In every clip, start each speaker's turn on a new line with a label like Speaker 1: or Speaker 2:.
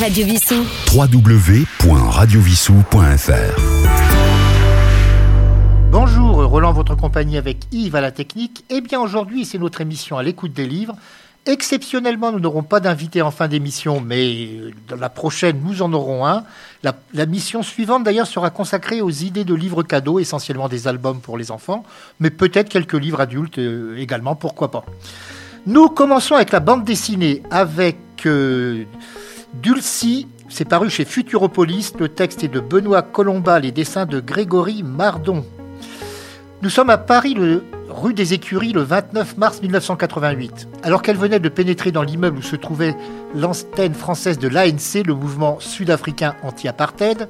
Speaker 1: Radio Vissou.
Speaker 2: www.radiovissou.fr
Speaker 3: Bonjour, Roland, votre compagnie avec Yves à la technique. Eh bien, aujourd'hui, c'est notre émission à l'écoute des livres. Exceptionnellement, nous n'aurons pas d'invité en fin d'émission, mais dans la prochaine, nous en aurons un. La, la mission suivante, d'ailleurs, sera consacrée aux idées de livres cadeaux, essentiellement des albums pour les enfants, mais peut-être quelques livres adultes euh, également, pourquoi pas. Nous commençons avec la bande dessinée, avec euh, Dulcie, c'est paru chez Futuropolis, le texte est de Benoît Colomba, les dessins de Grégory Mardon. Nous sommes à Paris, rue des Écuries, le 29 mars 1988. Alors qu'elle venait de pénétrer dans l'immeuble où se trouvait l'antenne française de l'ANC, le mouvement sud-africain anti-apartheid,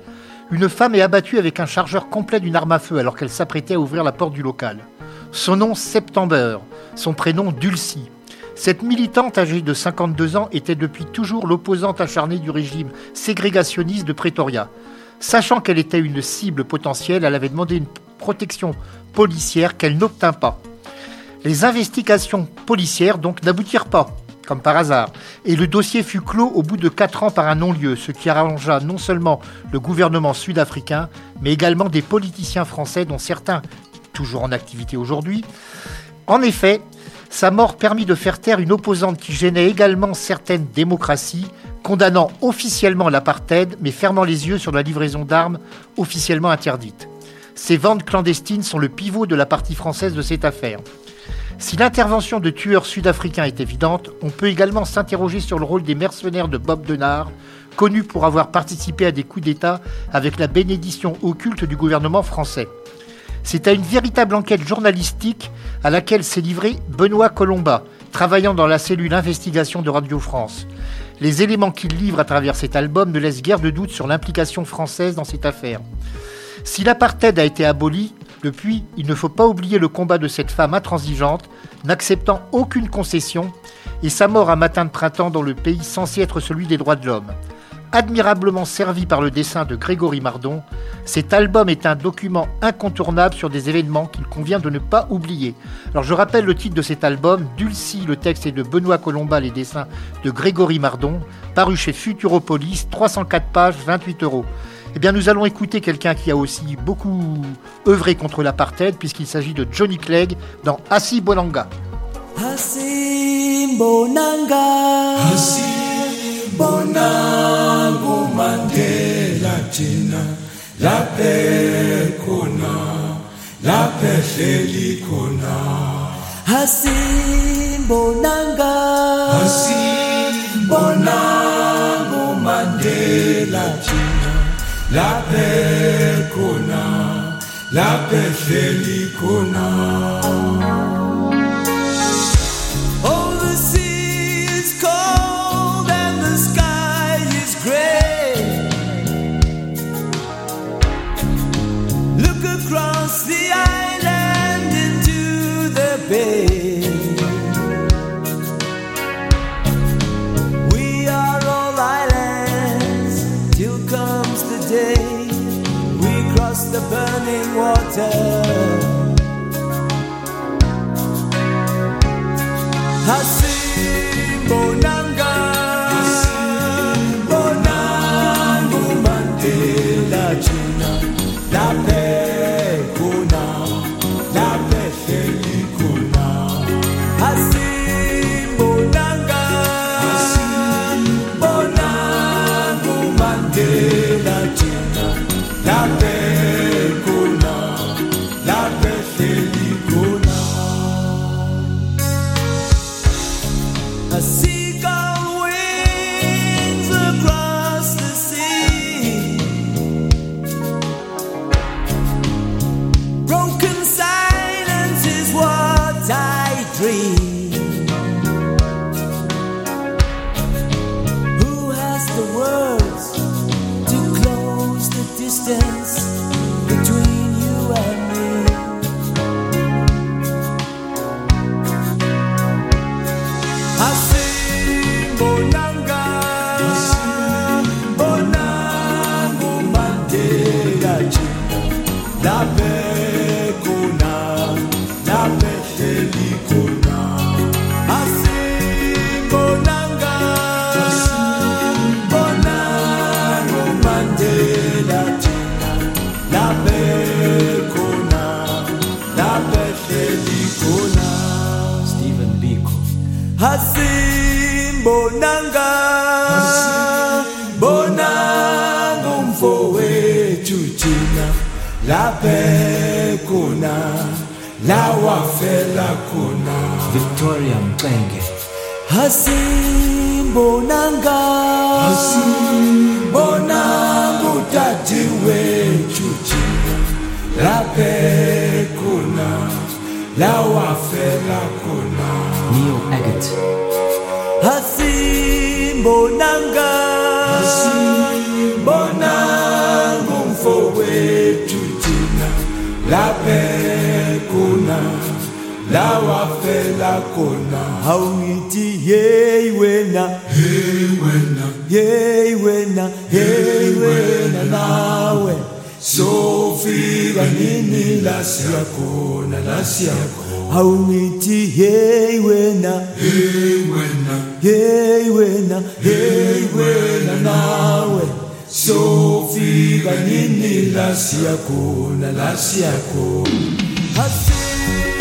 Speaker 3: une femme est abattue avec un chargeur complet d'une arme à feu alors qu'elle s'apprêtait à ouvrir la porte du local. Son nom September, son prénom Dulcie. Cette militante âgée de 52 ans était depuis toujours l'opposante acharnée du régime ségrégationniste de Pretoria. Sachant qu'elle était une cible potentielle, elle avait demandé une protection policière qu'elle n'obtint pas. Les investigations policières donc n'aboutirent pas, comme par hasard, et le dossier fut clos au bout de quatre ans par un non-lieu, ce qui arrangea non seulement le gouvernement sud-africain, mais également des politiciens français dont certains, toujours en activité aujourd'hui. En effet, sa mort permit de faire taire une opposante qui gênait également certaines démocraties, condamnant officiellement l'apartheid, mais fermant les yeux sur la livraison d'armes officiellement interdite. Ces ventes clandestines sont le pivot de la partie française de cette affaire. Si l'intervention de tueurs sud-africains est évidente, on peut également s'interroger sur le rôle des mercenaires de Bob Denard, connu pour avoir participé à des coups d'État avec la bénédiction occulte du gouvernement français. C'est à une véritable enquête journalistique à laquelle s'est livré Benoît Colomba, travaillant dans la cellule investigation de Radio France. Les éléments qu'il livre à travers cet album ne laissent guère de doute sur l'implication française dans cette affaire. Si l'apartheid a été aboli, depuis, il ne faut pas oublier le combat de cette femme intransigeante, n'acceptant aucune concession, et sa mort un matin de printemps dans le pays censé être celui des droits de l'homme. Admirablement servi par le dessin de Grégory Mardon, cet album est un document incontournable sur des événements qu'il convient de ne pas oublier. Alors je rappelle le titre de cet album, Dulcie, le texte est de Benoît Colomba, les dessins de Grégory Mardon, paru chez Futuropolis, 304 pages, 28 euros. Eh bien, nous allons écouter quelqu'un qui a aussi beaucoup œuvré contre l'apartheid, puisqu'il s'agit de Johnny Clegg dans Asi Bonanga.
Speaker 4: Asimbonanga Asimbonanga Mandela thina laphe khona laphe hleli khona. Asimbonanga. Asimbonanga Mandela thina laphe khona laphe hleli khona là où a fait
Speaker 5: la cola Neo Agate
Speaker 1: Hasi mbonanga
Speaker 5: Hasi mbonanga mfo tutina, tina la pekona là où a fait la cola Hawiti yeiwena Yeiwena Yeiwena Yeiwena kupiga nini lasi yako na lasi yako? Haumiti hey wena. Hey wena. Hey wena. Hey wena nawe. So figa nini lasi yako na
Speaker 2: lasi yako?
Speaker 4: Hasira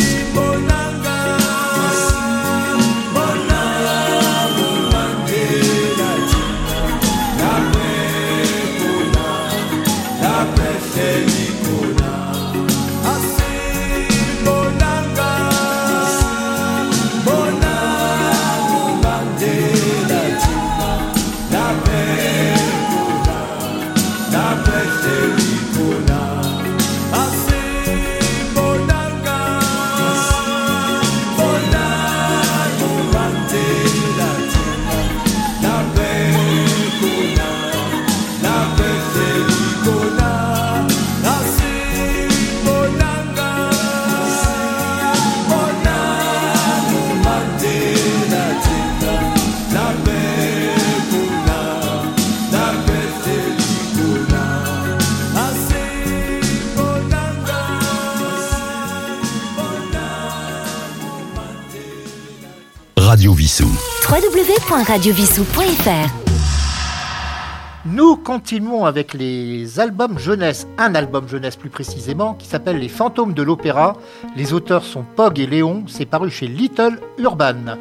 Speaker 3: Nous continuons avec les albums jeunesse, un album jeunesse plus précisément, qui s'appelle Les Fantômes de l'Opéra. Les auteurs sont Pog et Léon, c'est paru chez Little Urban.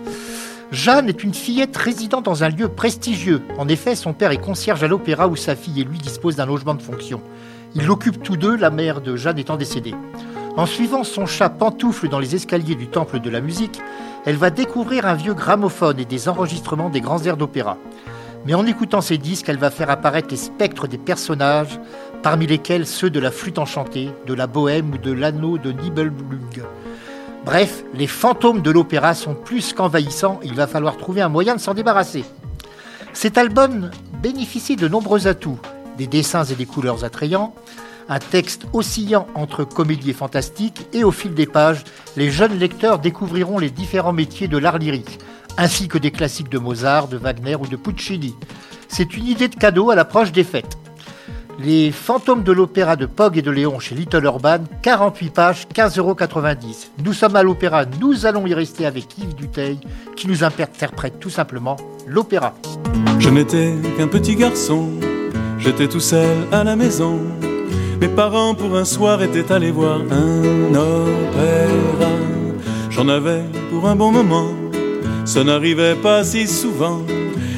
Speaker 3: Jeanne est une fillette résidant dans un lieu prestigieux. En effet, son père est concierge à l'opéra où sa fille et lui disposent d'un logement de fonction. Ils l'occupent tous deux, la mère de Jeanne étant décédée. En suivant son chat pantoufle dans les escaliers du temple de la musique, elle va découvrir un vieux gramophone et des enregistrements des grands airs d'opéra. Mais en écoutant ces disques, elle va faire apparaître les spectres des personnages, parmi lesquels ceux de la flûte enchantée, de la bohème ou de l'anneau de Nibelung. Bref, les fantômes de l'opéra sont plus qu'envahissants, il va falloir trouver un moyen de s'en débarrasser. Cet album bénéficie de nombreux atouts, des dessins et des couleurs attrayants, un texte oscillant entre comédie et fantastique, et au fil des pages, les jeunes lecteurs découvriront les différents métiers de l'art lyrique, ainsi que des classiques de Mozart, de Wagner ou de Puccini. C'est une idée de cadeau à l'approche des fêtes. Les fantômes de l'opéra de Pog et de Léon chez Little Urban, 48 pages, 15,90 euros. Nous sommes à l'opéra, nous allons y rester avec Yves Duteil, qui nous interprète tout simplement l'opéra.
Speaker 6: Je n'étais qu'un petit garçon, j'étais tout seul à la maison. Mes parents pour un soir étaient allés voir un opéra. J'en avais pour un bon moment, ça n'arrivait pas si souvent.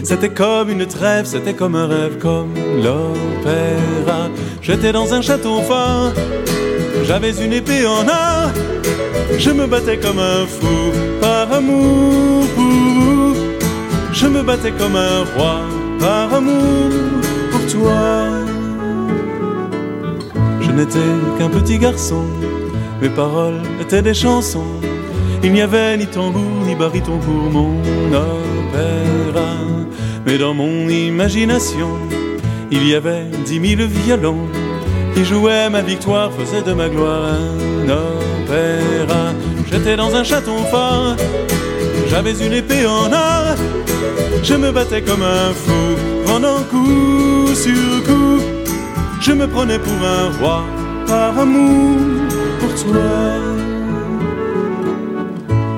Speaker 6: C'était comme une trêve, c'était comme un rêve, comme l'opéra. J'étais dans un château fort, j'avais une épée en or. Je me battais comme un fou par amour. Je me battais comme un roi par amour pour toi. N'étais qu'un petit garçon, mes paroles étaient des chansons. Il n'y avait ni tambour ni baryton pour mon opéra. Mais dans mon imagination, il y avait dix mille violons qui jouaient ma victoire, faisaient de ma gloire un opéra. J'étais dans un château fort, j'avais une épée en or. Je me battais comme un fou, pendant coup sur coup. Je me prenais pour un roi, par amour pour toi.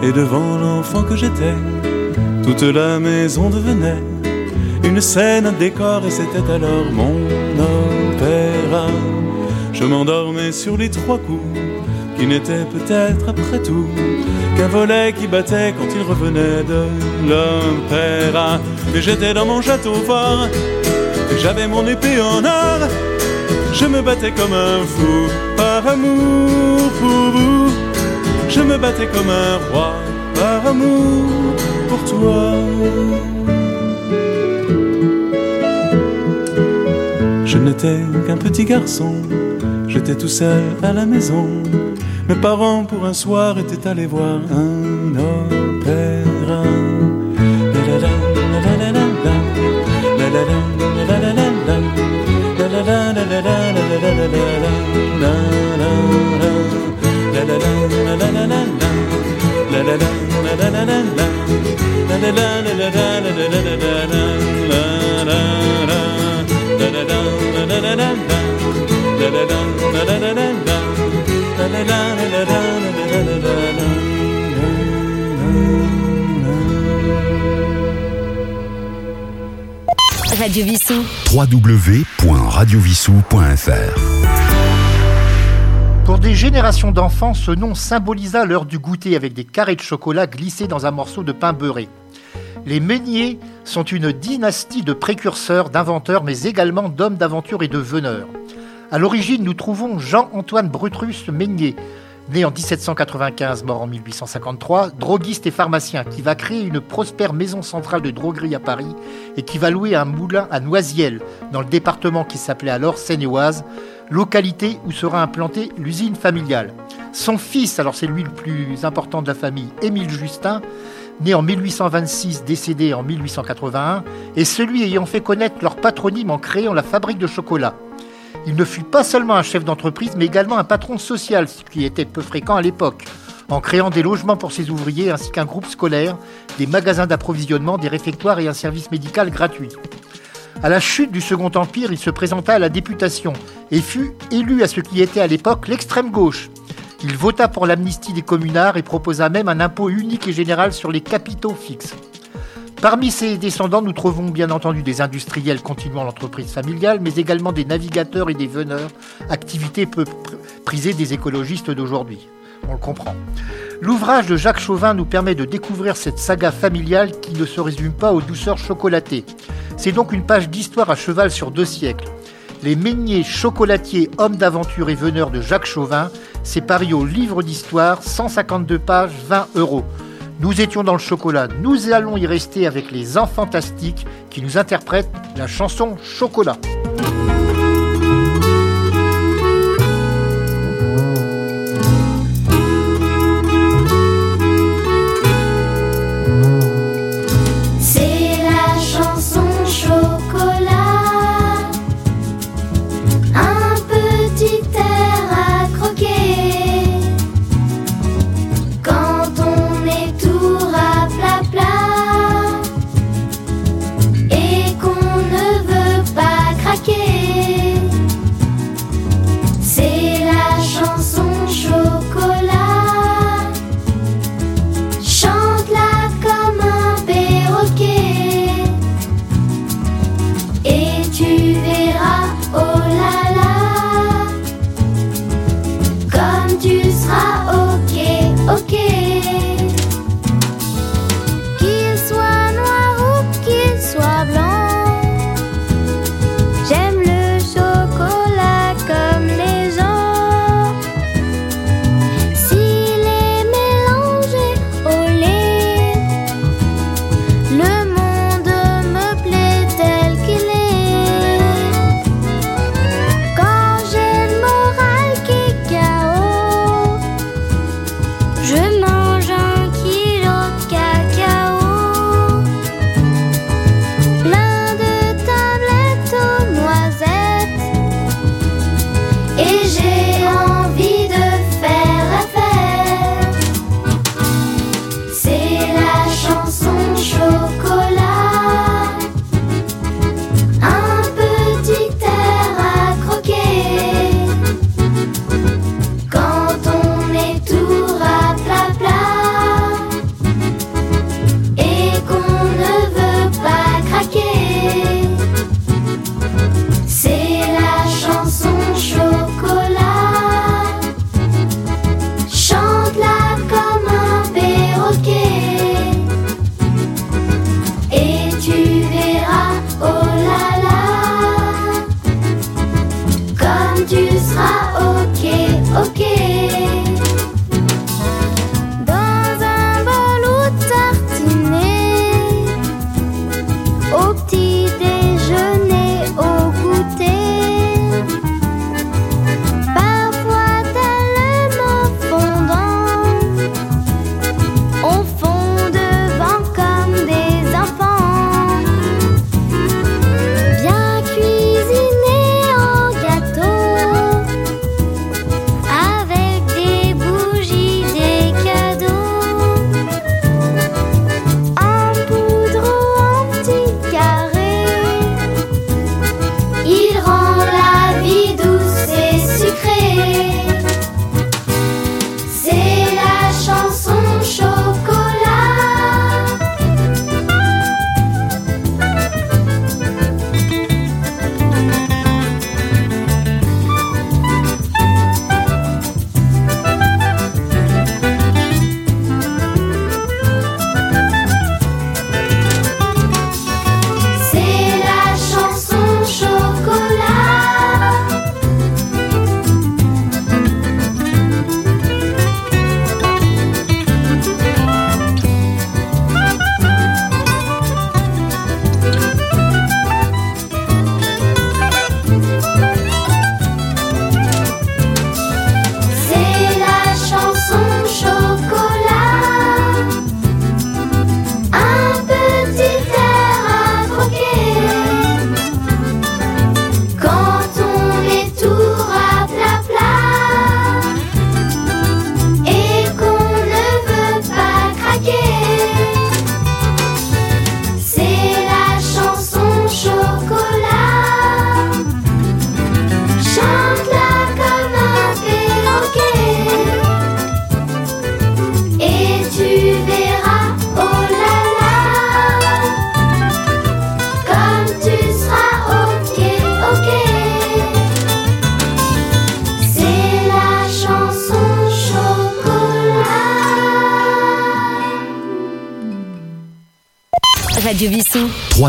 Speaker 6: Et devant l'enfant que j'étais, toute la maison devenait une scène, un décor, et c'était alors mon opéra. Je m'endormais sur les trois coups, qui n'étaient peut-être après tout qu'un volet qui battait quand il revenait de l'opéra. Mais j'étais dans mon château fort, et j'avais mon épée en or. Je me battais comme un fou, par amour pour vous. Je me battais comme un roi par amour pour toi. Je n'étais qu'un petit garçon, j'étais tout seul à la maison. Mes parents pour un soir étaient allés voir un
Speaker 4: Radio Vissou.
Speaker 2: www.radiovissou.fr
Speaker 3: Pour des générations d'enfants, ce nom symbolisa l'heure du goûter avec des carrés de chocolat glissés dans un morceau de pain beurré. Les Meuniers sont une dynastie de précurseurs, d'inventeurs, mais également d'hommes d'aventure et de veneurs. À l'origine, nous trouvons Jean-Antoine Brutrus Meunier, né en 1795, mort en 1853, droguiste et pharmacien, qui va créer une prospère maison centrale de droguerie à Paris et qui va louer un moulin à Noisiel, dans le département qui s'appelait alors Seine-et-Oise, localité où sera implantée l'usine familiale. Son fils, alors c'est lui le plus important de la famille, Émile Justin, né en 1826, décédé en 1881, est celui ayant fait connaître leur patronyme en créant la fabrique de chocolat. Il ne fut pas seulement un chef d'entreprise, mais également un patron social, ce qui était peu fréquent à l'époque, en créant des logements pour ses ouvriers ainsi qu'un groupe scolaire, des magasins d'approvisionnement, des réfectoires et un service médical gratuit. À la chute du Second Empire, il se présenta à la députation et fut élu à ce qui était à l'époque l'extrême gauche. Il vota pour l'amnistie des communards et proposa même un impôt unique et général sur les capitaux fixes. Parmi ses descendants, nous trouvons bien entendu des industriels continuant l'entreprise familiale, mais également des navigateurs et des veneurs, activité peu pr- prisée des écologistes d'aujourd'hui. On le comprend. L'ouvrage de Jacques Chauvin nous permet de découvrir cette saga familiale qui ne se résume pas aux douceurs chocolatées. C'est donc une page d'histoire à cheval sur deux siècles. Les meuniers chocolatiers, hommes d'aventure et veneurs de Jacques Chauvin, c'est paru au livre d'histoire, 152 pages, 20 euros. Nous étions dans le chocolat, nous allons y rester avec les enfants fantastiques qui nous interprètent la chanson Chocolat.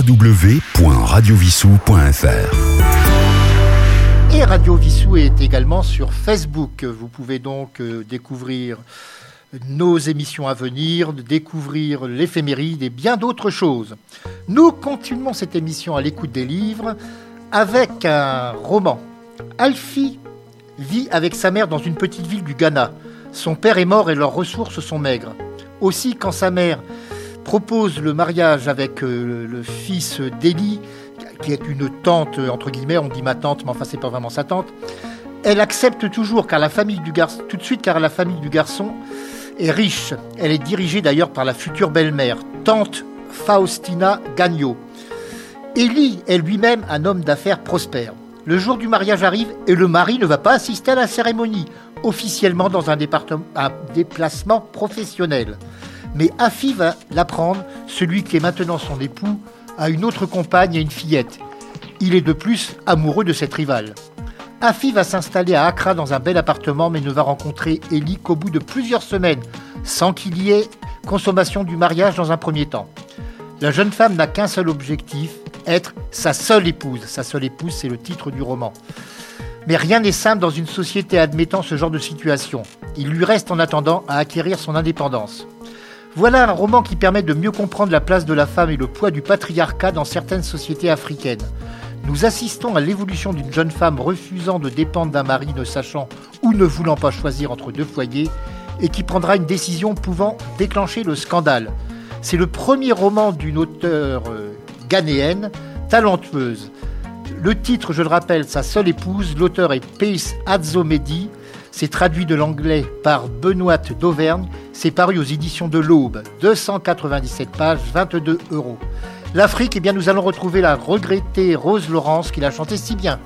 Speaker 2: www.radiovissou.fr
Speaker 3: Et Radio Vissou est également sur Facebook. Vous pouvez donc euh, découvrir nos émissions à venir, découvrir l'éphéméride et bien d'autres choses. Nous continuons cette émission à l'écoute des livres avec un roman. Alfie vit avec sa mère dans une petite ville du Ghana. Son père est mort et leurs ressources sont maigres. Aussi, quand sa mère propose le mariage avec euh, le fils d'Elie, qui est une tante, entre guillemets, on dit ma tante, mais enfin c'est pas vraiment sa tante, elle accepte toujours car la famille du garçon, tout de suite car la famille du garçon est riche. Elle est dirigée d'ailleurs par la future belle-mère, tante Faustina Gagnon. Élie est lui-même un homme d'affaires prospère. Le jour du mariage arrive et le mari ne va pas assister à la cérémonie, officiellement dans un déplacement professionnel. Mais Afi va l'apprendre, celui qui est maintenant son époux, a une autre compagne et une fillette. Il est de plus amoureux de cette rivale. Afi va s'installer à Accra dans un bel appartement, mais ne va rencontrer Ellie qu'au bout de plusieurs semaines, sans qu'il y ait consommation du mariage dans un premier temps. La jeune femme n'a qu'un seul objectif, être sa seule épouse. Sa seule épouse, c'est le titre du roman. Mais rien n'est simple dans une société admettant ce genre de situation. Il lui reste en attendant à acquérir son indépendance. Voilà un roman qui permet de mieux comprendre la place de la femme et le poids du patriarcat dans certaines sociétés africaines. Nous assistons à l'évolution d'une jeune femme refusant de dépendre d'un mari ne sachant ou ne voulant pas choisir entre deux foyers et qui prendra une décision pouvant déclencher le scandale. C'est le premier roman d'une auteure euh, ghanéenne talentueuse. Le titre, je le rappelle, Sa seule épouse, l'auteur est Pace Adzomedi. C'est traduit de l'anglais par Benoît d'Auvergne. C'est paru aux éditions de l'Aube. 297 pages, 22 euros. L'Afrique, eh bien, nous allons retrouver la regrettée Rose Laurence qui l'a chanté si bien.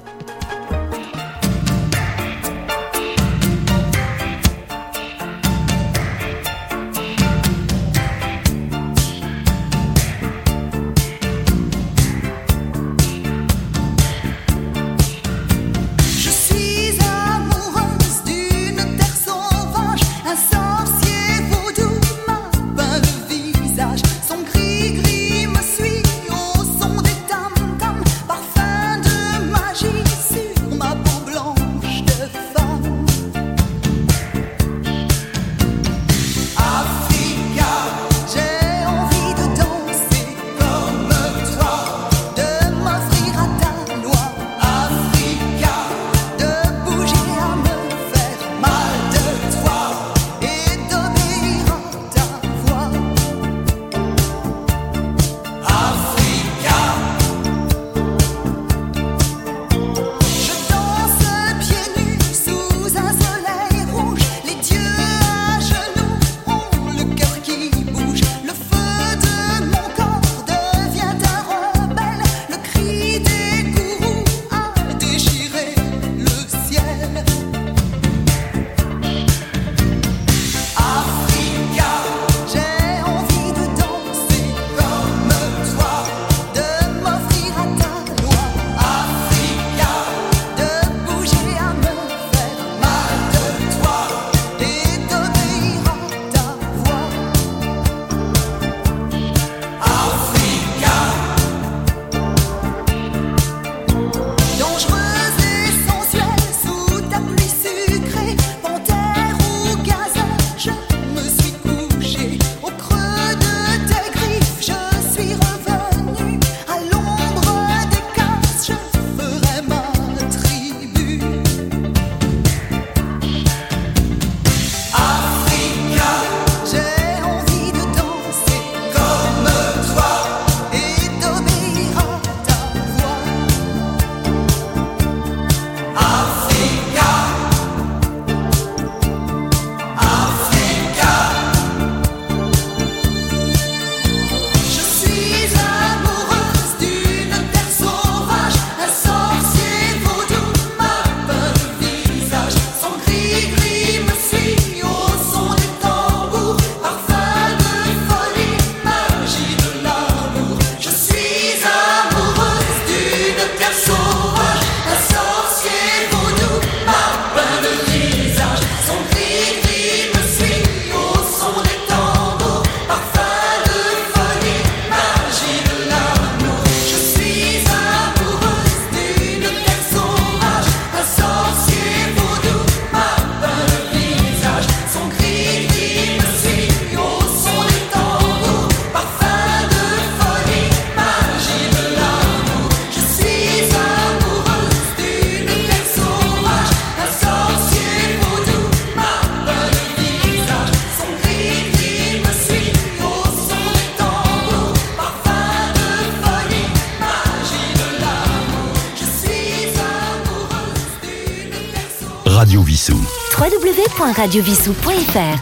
Speaker 4: www.radiovissou.fr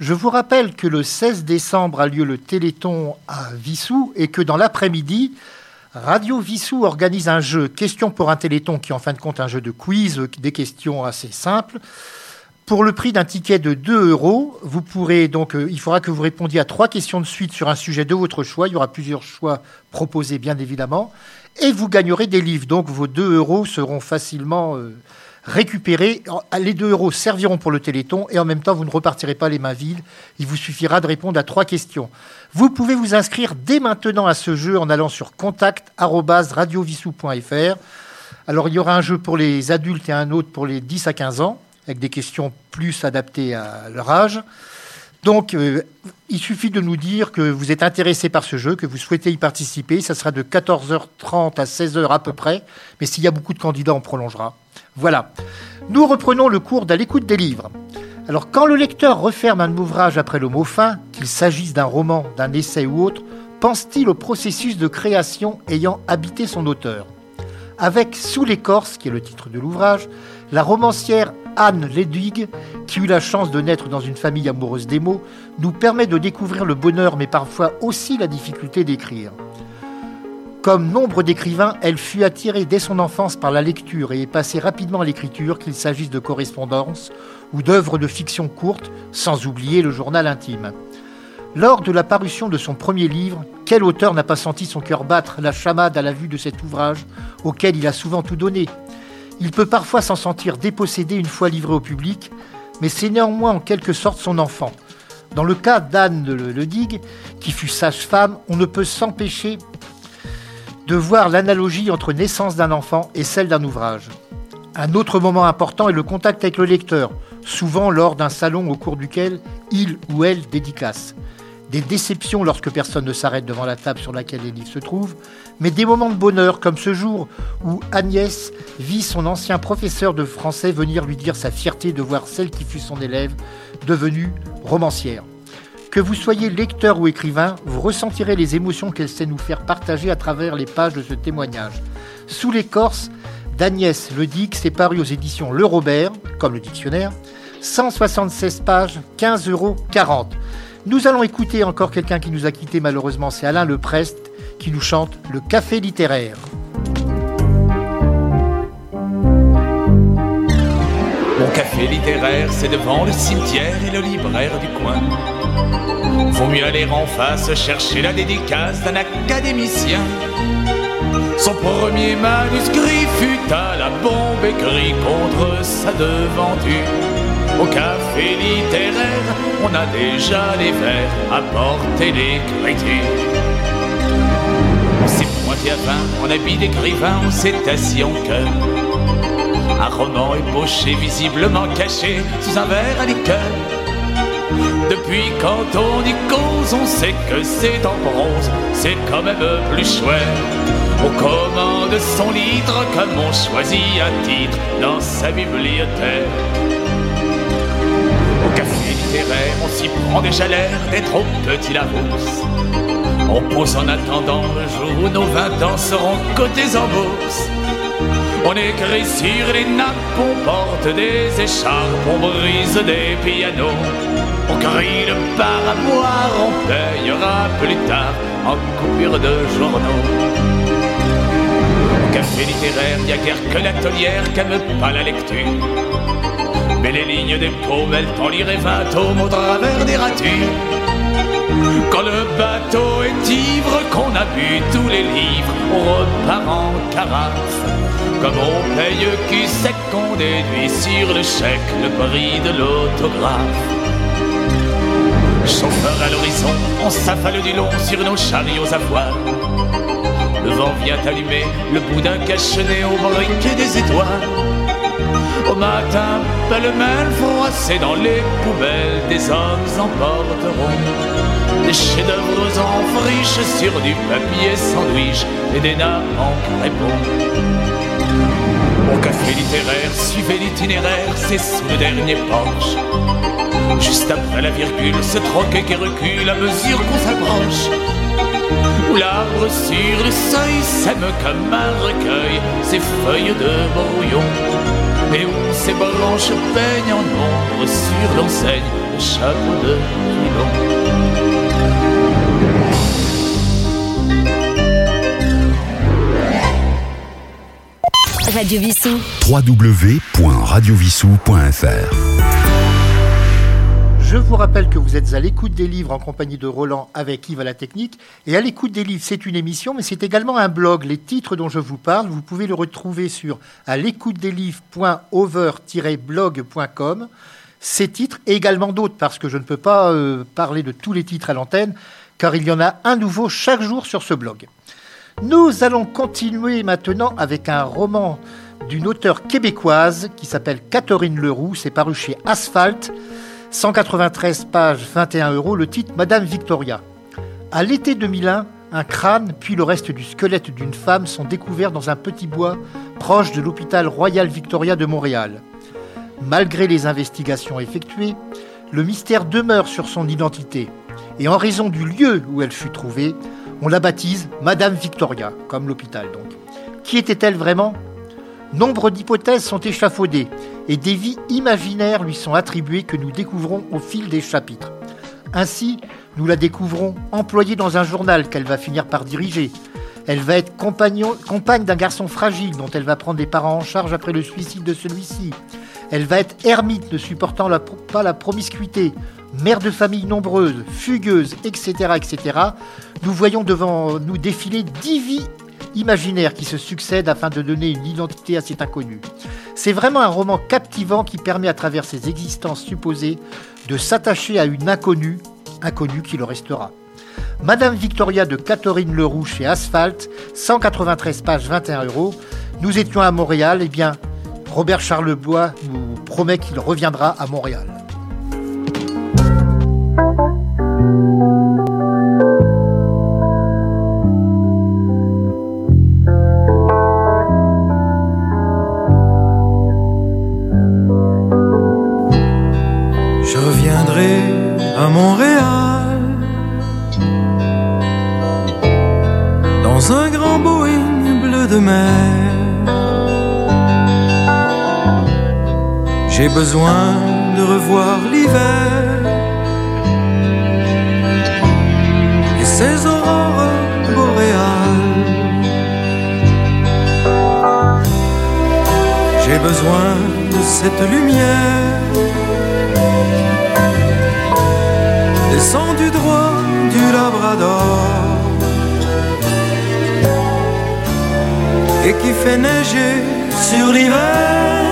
Speaker 3: Je vous rappelle que le 16 décembre a lieu le Téléthon à Vissou et que dans l'après-midi, Radio Vissou organise un jeu Questions pour un Téléthon qui est en fin de compte un jeu de quiz, des questions assez simples. Pour le prix d'un ticket de 2 euros, vous pourrez donc, euh, il faudra que vous répondiez à trois questions de suite sur un sujet de votre choix. Il y aura plusieurs choix proposés, bien évidemment. Et vous gagnerez des livres. Donc vos 2 euros seront facilement euh, récupérés. Alors, Les 2 euros serviront pour le Téléthon et en même temps, vous ne repartirez pas les mains vides. Il vous suffira de répondre à trois questions. Vous pouvez vous inscrire dès maintenant à ce jeu en allant sur contact@radiovissou.fr. Alors il y aura un jeu pour les adultes et un autre pour les 10 à 15 ans, avec des questions plus adaptées à leur âge. Donc euh, il suffit de nous dire que vous êtes intéressé par ce jeu, que vous souhaitez y participer. Ça sera de 14h30 à 16h à peu près, mais s'il y a beaucoup de candidats, on prolongera. Voilà. Nous reprenons le cours d'à l'écoute des livres. Alors quand le lecteur referme un ouvrage après le mot fin, qu'il s'agisse d'un roman, d'un essai ou autre, pense-t-il au processus de création ayant habité son auteur? Avec Sous l'écorce, qui est le titre de l'ouvrage, la romancière Anne Ledig, qui eut la chance de naître dans une famille amoureuse des mots, nous permet de découvrir le bonheur, mais parfois aussi la difficulté d'écrire. Comme nombre d'écrivains, elle fut attirée dès son enfance par la lecture et est passée rapidement à l'écriture, qu'il s'agisse de correspondances ou d'œuvres de fiction courtes, sans oublier le journal intime. Lors de la parution de son premier livre, quel auteur n'a pas senti son cœur battre la chamade à la vue de cet ouvrage auquel il a souvent tout donné? Il peut parfois s'en sentir dépossédé une fois livré au public, mais c'est néanmoins en quelque sorte son enfant. Dans le cas d'Anne Le, Le Digue, qui fut sage-femme, on ne peut s'empêcher de voir l'analogie entre naissance d'un enfant et celle d'un ouvrage. Un autre moment important est le contact avec le lecteur, souvent lors d'un salon au cours duquel il ou elle dédicace. Des déceptions lorsque personne ne s'arrête devant la table sur laquelle les se trouvent, mais des moments de bonheur comme ce jour où Agnès vit son ancien professeur de français venir lui dire sa fierté de voir celle qui fut son élève devenue romancière. Que vous soyez lecteur ou écrivain, vous ressentirez les émotions qu'elle sait nous faire partager à travers les pages de ce témoignage. Sous l'écorce d'Agnès Ledic, c'est paru aux éditions Le Robert, comme le dictionnaire, 176 pages, 15,40 euros. Nous allons écouter encore quelqu'un qui nous a quittés malheureusement, c'est Alain Leprest qui nous chante Le Café littéraire.
Speaker 7: Mon café littéraire, c'est devant le cimetière et le libraire du coin. Vaut mieux aller en face chercher la dédicace d'un académicien. Son premier manuscrit fut à la bombe écrit contre sa devanture. Au café littéraire, on a déjà les vers à porter l'écriture. On s'est pointé à en habit d'écrivain, on s'est assis en cœur. Un roman ébauché, visiblement caché sous un verre à liqueur. Depuis quand on y cause, on sait que c'est en bronze, c'est quand même plus chouette. On commande son litre comme on choisit un titre dans sa bibliothèque. Au café littéraire, on s'y prend déjà l'air d'être au petit Larousse. On pose en attendant le jour où nos vingt ans seront cotés en bourse. On écrit sur les nappes, on porte des écharpes, on brise des pianos. On crie le boire, on payera plus tard en coupure de journaux. Au café littéraire, y a guère que l'atelière qu'aime pas la lecture. Mais les lignes des paumes, elles t'en liraient vingt tomes au travers des ratures. Quand le bateau est ivre, qu'on a bu tous les livres, on repart en carafe. Comme on paye cul sec, qu'on déduit sur le chèque le prix de l'autographe. Chauffeur à l'horizon, on s'affale du long sur nos chariots à voile. Le vent vient allumer le bout d'un cachenet au briquet des étoiles. Au matin, pêle-mêle froissé dans les poubelles, des hommes emporteront des chefs-d'œuvre en friche sur du papier sandwich et des nappes en crépon. Au café littéraire, suivez l'itinéraire, c'est sous le dernier porche. Juste après la virgule, ce troquet qui recule à mesure qu'on s'approche. Où l'arbre sur le seuil sème comme un recueil ses feuilles de brouillon. Et où ses branches peignent en ombre sur l'enseigne le chapeau de Pilon.
Speaker 4: Radio Vissou.
Speaker 2: www.radiovissou.fr
Speaker 3: Je vous rappelle que vous êtes à l'écoute des livres en compagnie de Roland avec Yves à la technique. Et à l'écoute des livres, c'est une émission, mais c'est également un blog. Les titres dont je vous parle, vous pouvez le retrouver sur à l'écoute des livres.over-blog.com. Ces titres et également d'autres, parce que je ne peux pas euh, parler de tous les titres à l'antenne, car il y en a un nouveau chaque jour sur ce blog. Nous allons continuer maintenant avec un roman d'une auteure québécoise qui s'appelle Catherine Leroux. C'est paru chez Asphalt. 193 pages, 21 euros. Le titre Madame Victoria. À l'été 2001, un crâne puis le reste du squelette d'une femme sont découverts dans un petit bois proche de l'hôpital Royal Victoria de Montréal. Malgré les investigations effectuées, le mystère demeure sur son identité. Et en raison du lieu où elle fut trouvée, on la baptise Madame Victoria, comme l'hôpital donc. Qui était-elle vraiment? Nombre d'hypothèses sont échafaudées et des vies imaginaires lui sont attribuées que nous découvrons au fil des chapitres. Ainsi, nous la découvrons employée dans un journal qu'elle va finir par diriger. Elle va être compagne d'un garçon fragile dont elle va prendre les parents en charge après le suicide de celui-ci. Elle va être ermite ne supportant pas la promiscuité, mère de famille nombreuse, fugueuse, etc., etc. Nous voyons devant nous défiler dix vies imaginaires qui se succèdent afin de donner une identité à cet inconnu. C'est vraiment un roman captivant qui permet à travers ses existences supposées de s'attacher à une inconnue, inconnue qui le restera. Madame Victoria de Catherine Leroux chez Asphalt, 193 pages, 21 euros. Nous étions à Montréal, et bien, Robert Charlebois nous promet qu'il reviendra à Montréal.
Speaker 5: J'ai besoin de revoir l'hiver. Et ses aurores boréales. J'ai besoin de cette lumière. Descendu droit du Labrador. Et qui fait neiger sur l'hiver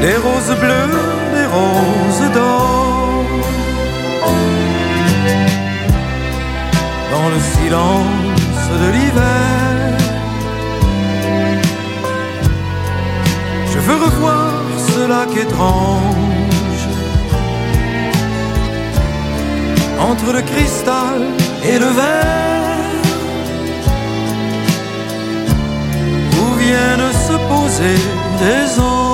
Speaker 5: des roses bleues, des roses d'or dans le silence de l'hiver. Je veux revoir ce lac étrange entre le cristal et le verre où viennent se poser des anges.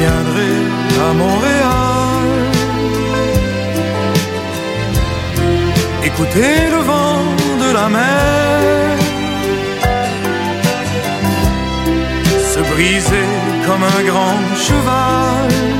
Speaker 5: Reviendrai à Montréal, écouter le vent de la mer. se briser comme un grand cheval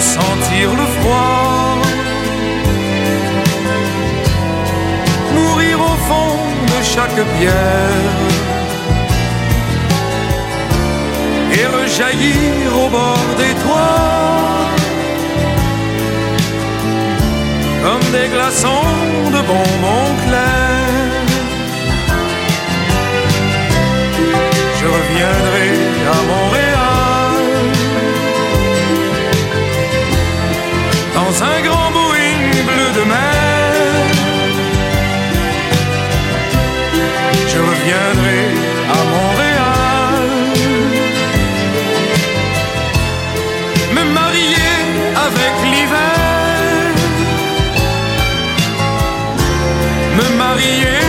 Speaker 5: sentir le froid, mourir au fond de chaque pierre et rejaillir au bord des toits. Comme des glaçons de bonbons un
Speaker 2: grand
Speaker 5: Boeing bleu de mer. Je reviendrai à Montréal, me marier avec l'hiver, me marier.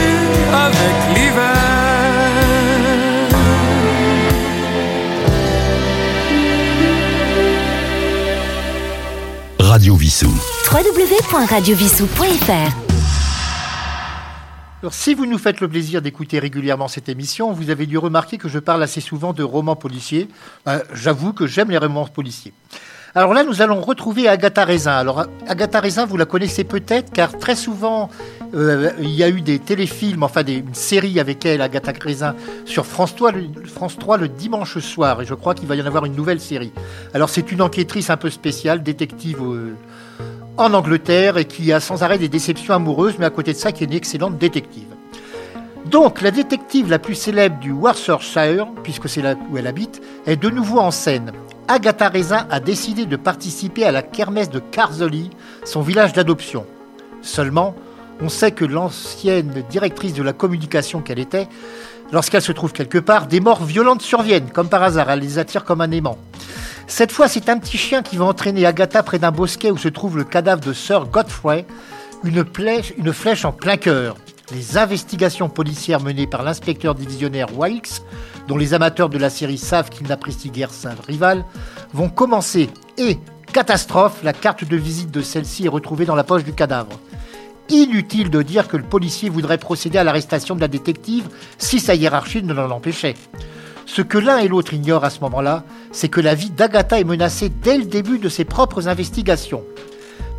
Speaker 2: Vissou.
Speaker 4: www.radiovissou.fr
Speaker 3: Alors, si vous nous faites le plaisir d'écouter régulièrement cette émission, vous avez dû remarquer que je parle assez souvent de romans policiers. Ben, J'avoue que j'aime les romans policiers. Alors là, nous allons retrouver Agatha Raisin. Alors, Agatha Raisin, vous la connaissez peut-être, car très souvent, euh, il y a eu des téléfilms, enfin des, une série avec elle, Agatha Raisin, sur France 3, le, France 3 le dimanche soir. Et je crois qu'il va y en avoir une nouvelle série. Alors, c'est une enquêtrice un peu spéciale, détective euh, en Angleterre, et qui a sans arrêt des déceptions amoureuses, mais à côté de ça, qui est une excellente détective. Donc, la détective la plus célèbre du Worcestershire, puisque c'est là où elle habite, est de nouveau en scène. Agatha Raisin a décidé de participer à la kermesse de Carzoli, son village d'adoption. Seulement, on sait que l'ancienne directrice de la communication qu'elle était, lorsqu'elle se trouve quelque part, des morts violentes surviennent, comme par hasard, elle les attire comme un aimant. Cette fois, c'est un petit chien qui va entraîner Agatha près d'un bosquet où se trouve le cadavre de Sir Godfrey, une, flèche- en plein cœur. Les investigations policières menées par l'inspecteur divisionnaire Wilkes, dont les amateurs de la série savent qu'il n'apprécie guère sa rivale, vont commencer. Et, catastrophe, la carte de visite de celle-ci est retrouvée dans la poche du cadavre. Inutile de dire que le policier voudrait procéder à l'arrestation de la détective si sa hiérarchie ne l'en empêchait. Ce que l'un et l'autre ignorent à ce moment-là, c'est que la vie d'Agatha est menacée dès le début de ses propres investigations.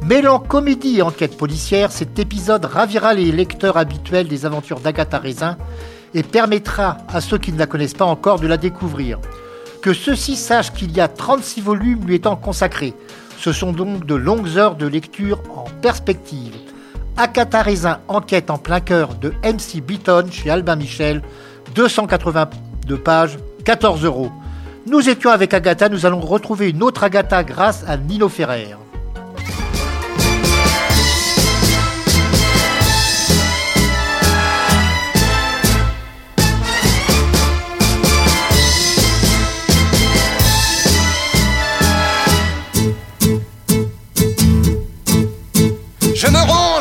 Speaker 3: Mêlant comédie et enquête policière, cet épisode ravira les lecteurs habituels des aventures d'Agatha Raisin et permettra à ceux qui ne la connaissent pas encore de la découvrir. Que ceux-ci sachent qu'il y a 36 volumes lui étant consacrés. Ce sont donc de longues heures de lecture en perspective. Agatha Raisin, enquête en plein cœur de MC Beaton chez Albin Michel, 282 pages, 14 euros. Nous étions avec Agatha, nous allons retrouver une autre Agatha grâce à Nino Ferrer.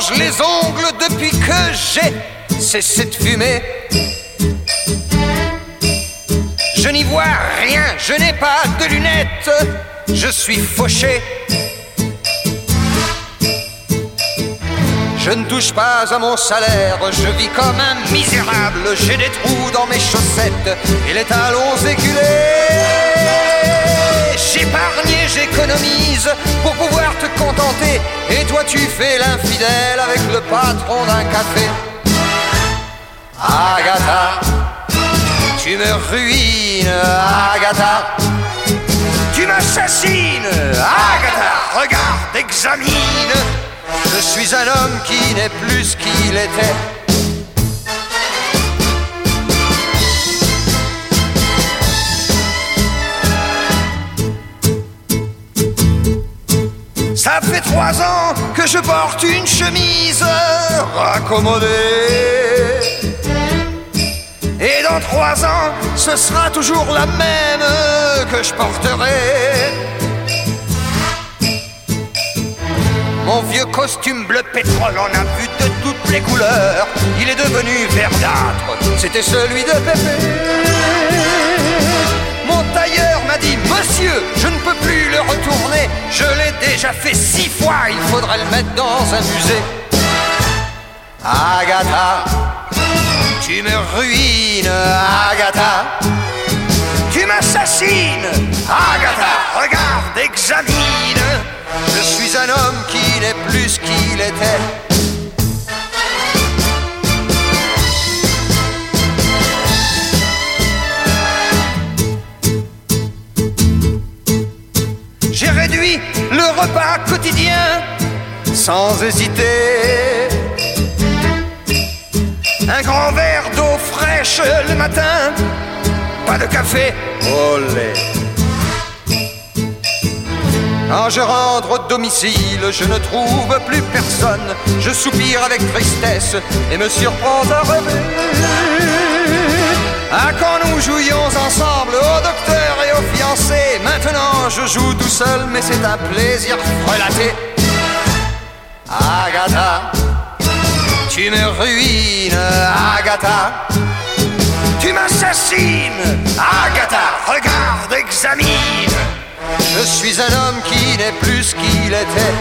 Speaker 8: Les ongles depuis que j'ai cessé de fumer. Je n'y vois rien, je n'ai pas de lunettes, je suis fauché. Je ne touche pas à mon salaire, je vis comme un misérable, j'ai des trous dans mes chaussettes et les talons éculés. J'épargne et j'économise pour pouvoir te contenter. Et toi tu fais l'infidèle avec le patron d'un café. Agatha, tu me ruines, Agatha. Tu m'assassines, Agatha. Regarde, examine. Je suis un homme qui n'est plus ce qu'il était. Fait trois ans que je porte une chemise raccommodée. Et dans trois ans, ce sera toujours la même que je porterai. Mon vieux costume bleu pétrole en a vu de toutes les couleurs. Il est devenu verdâtre, c'était celui de Pépé. Mon tailleur m'a dit Je ne peux plus le retourner. Je l'ai déjà fait six fois, il faudrait le mettre dans un musée. Agatha, tu me ruines, Agatha. Tu m'assassines, Agatha. Regarde, examine. Je suis un homme qui n'est plus qu'il était. Sans hésiter. Un grand verre d'eau fraîche le matin, pas de café au lait. Quand je rentre au domicile, je ne trouve plus personne. Je soupire avec tristesse et me surprends à rêver. Ah, quand nous jouions ensemble au docteur et au fiancé, maintenant je joue tout seul, mais c'est un plaisir relaté. Agatha, tu me ruines, Agatha. Tu m'assassines, Agatha. Regarde, examine. Je suis un homme qui n'est plus ce qu'il était.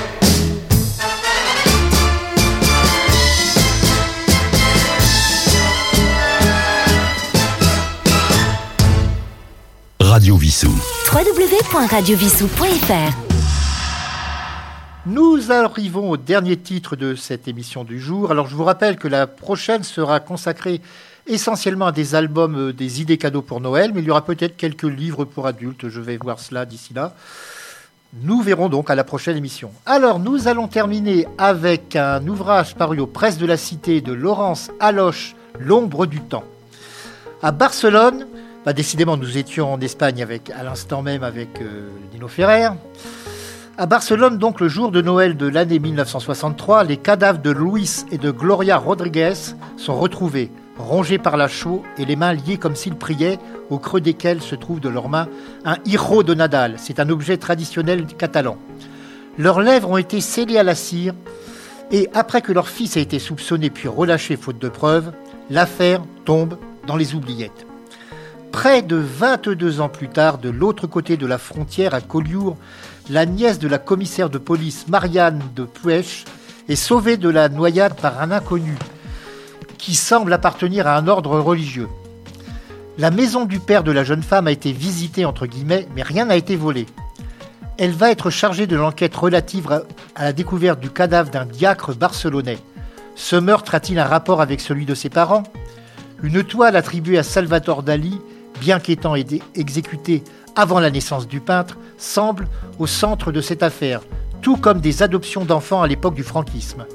Speaker 2: Radio Vissou.
Speaker 4: www.radiovissou.fr
Speaker 3: Nous arrivons au dernier titre de cette émission du jour. Alors je vous rappelle que la prochaine sera consacrée essentiellement à des albums, euh, des idées cadeaux pour Noël, mais il y aura peut-être quelques livres pour adultes. Je vais voir cela d'ici là. Nous verrons donc à la prochaine émission. Alors nous allons terminer avec un ouvrage paru aux presses de la Cité de Laurence Aloche, L'ombre du temps. À Barcelone, bah, décidément nous étions en Espagne avec, à l'instant même avec euh, Dino Ferrer. À Barcelone, donc le jour de Noël de l'année 1963, les cadavres de Luis et de Gloria Rodriguez sont retrouvés, rongés par la chaux et les mains liées comme s'ils priaient, au creux desquels se trouve de leurs mains un hiro de Nadal. C'est un objet traditionnel catalan. Leurs lèvres ont été scellées à la cire et après que leur fils a été soupçonné puis relâché faute de preuves, l'affaire tombe dans les oubliettes. Près de 22 ans plus tard, de l'autre côté de la frontière à Collioure, la nièce de la commissaire de police Marianne de Puech est sauvée de la noyade par un inconnu qui semble appartenir à un ordre religieux. La maison du père de la jeune femme a été visitée entre guillemets, mais rien n'a été volé. Elle va être chargée de l'enquête relative à- la découverte du cadavre d'un diacre barcelonais. Ce meurtre a-t-il un rapport avec celui de ses parents? Une toile attribuée à Salvatore Dali, bien qu'étant exécutée avant la naissance du peintre, semble au centre de cette affaire, tout comme des adoptions d'enfants à l'époque du franquisme.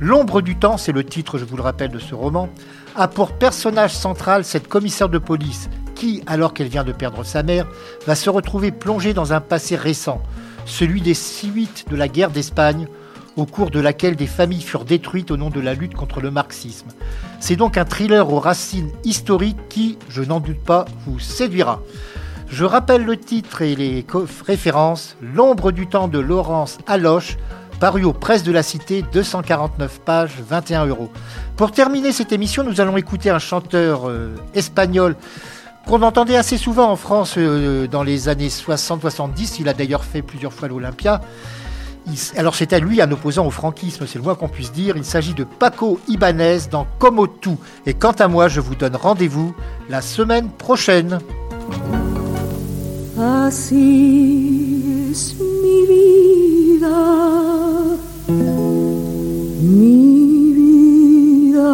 Speaker 3: L'ombre du temps, c'est le titre, je vous le rappelle, de ce roman, a pour personnage central cette commissaire de police qui, alors qu'elle vient de perdre sa mère, va se retrouver plongée dans un passé récent, celui des suites de la guerre d'Espagne, au cours de laquelle des familles furent détruites au nom de la lutte contre le marxisme. C'est donc un thriller aux racines historiques qui, je n'en doute pas, vous séduira. Je rappelle le titre et les références L'ombre du temps de Laurence Aloche, paru aux presses de la Cité, 249 pages, 21 euros. Pour terminer cette émission, nous allons écouter un chanteur euh, espagnol qu'on entendait assez souvent en France euh, dans les années 60-70. Il a d'ailleurs fait plusieurs fois l'Olympia. Il Alors à lui un opposant au franquisme, c'est le moins qu'on puisse dire. Il s'agit de Paco Ibanez dans Como tout. Et quant à moi, je vous donne rendez-vous la semaine prochaine.
Speaker 9: Así es mi vida, mi vida,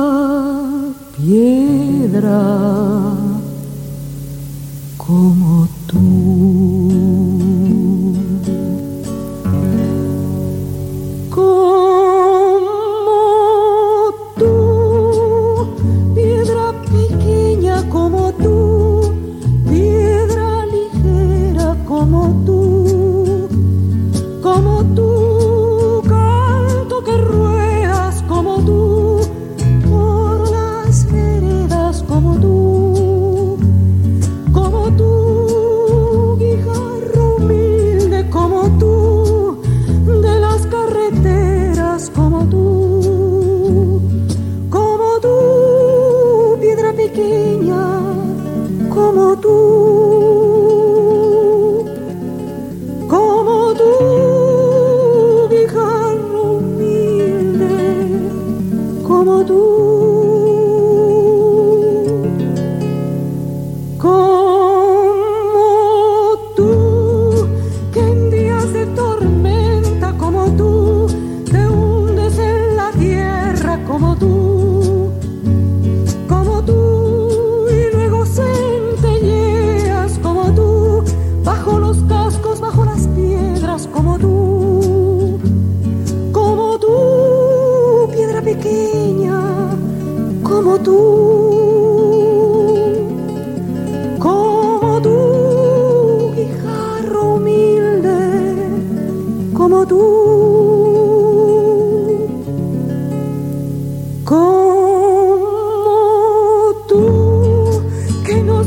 Speaker 9: piedra como tú.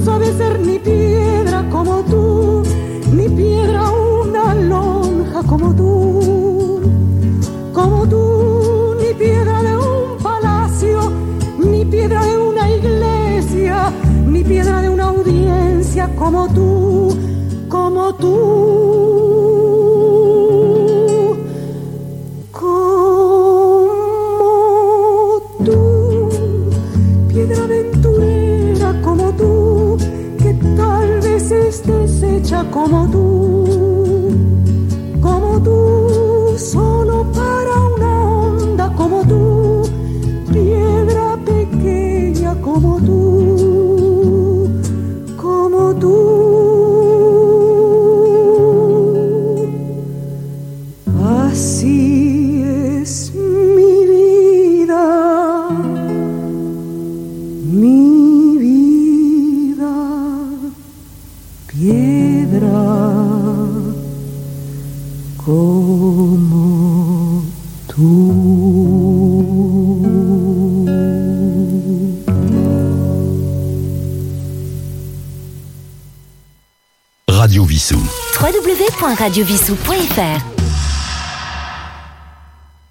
Speaker 9: Sabes ser ni piedra como tú, ni piedra una lonja como tú, como tú, ni piedra de un palacio, ni piedra de una iglesia, ni piedra de una audiencia como tú, como tú. como tú.
Speaker 2: Radio Vissou.
Speaker 4: www.radiovissou.fr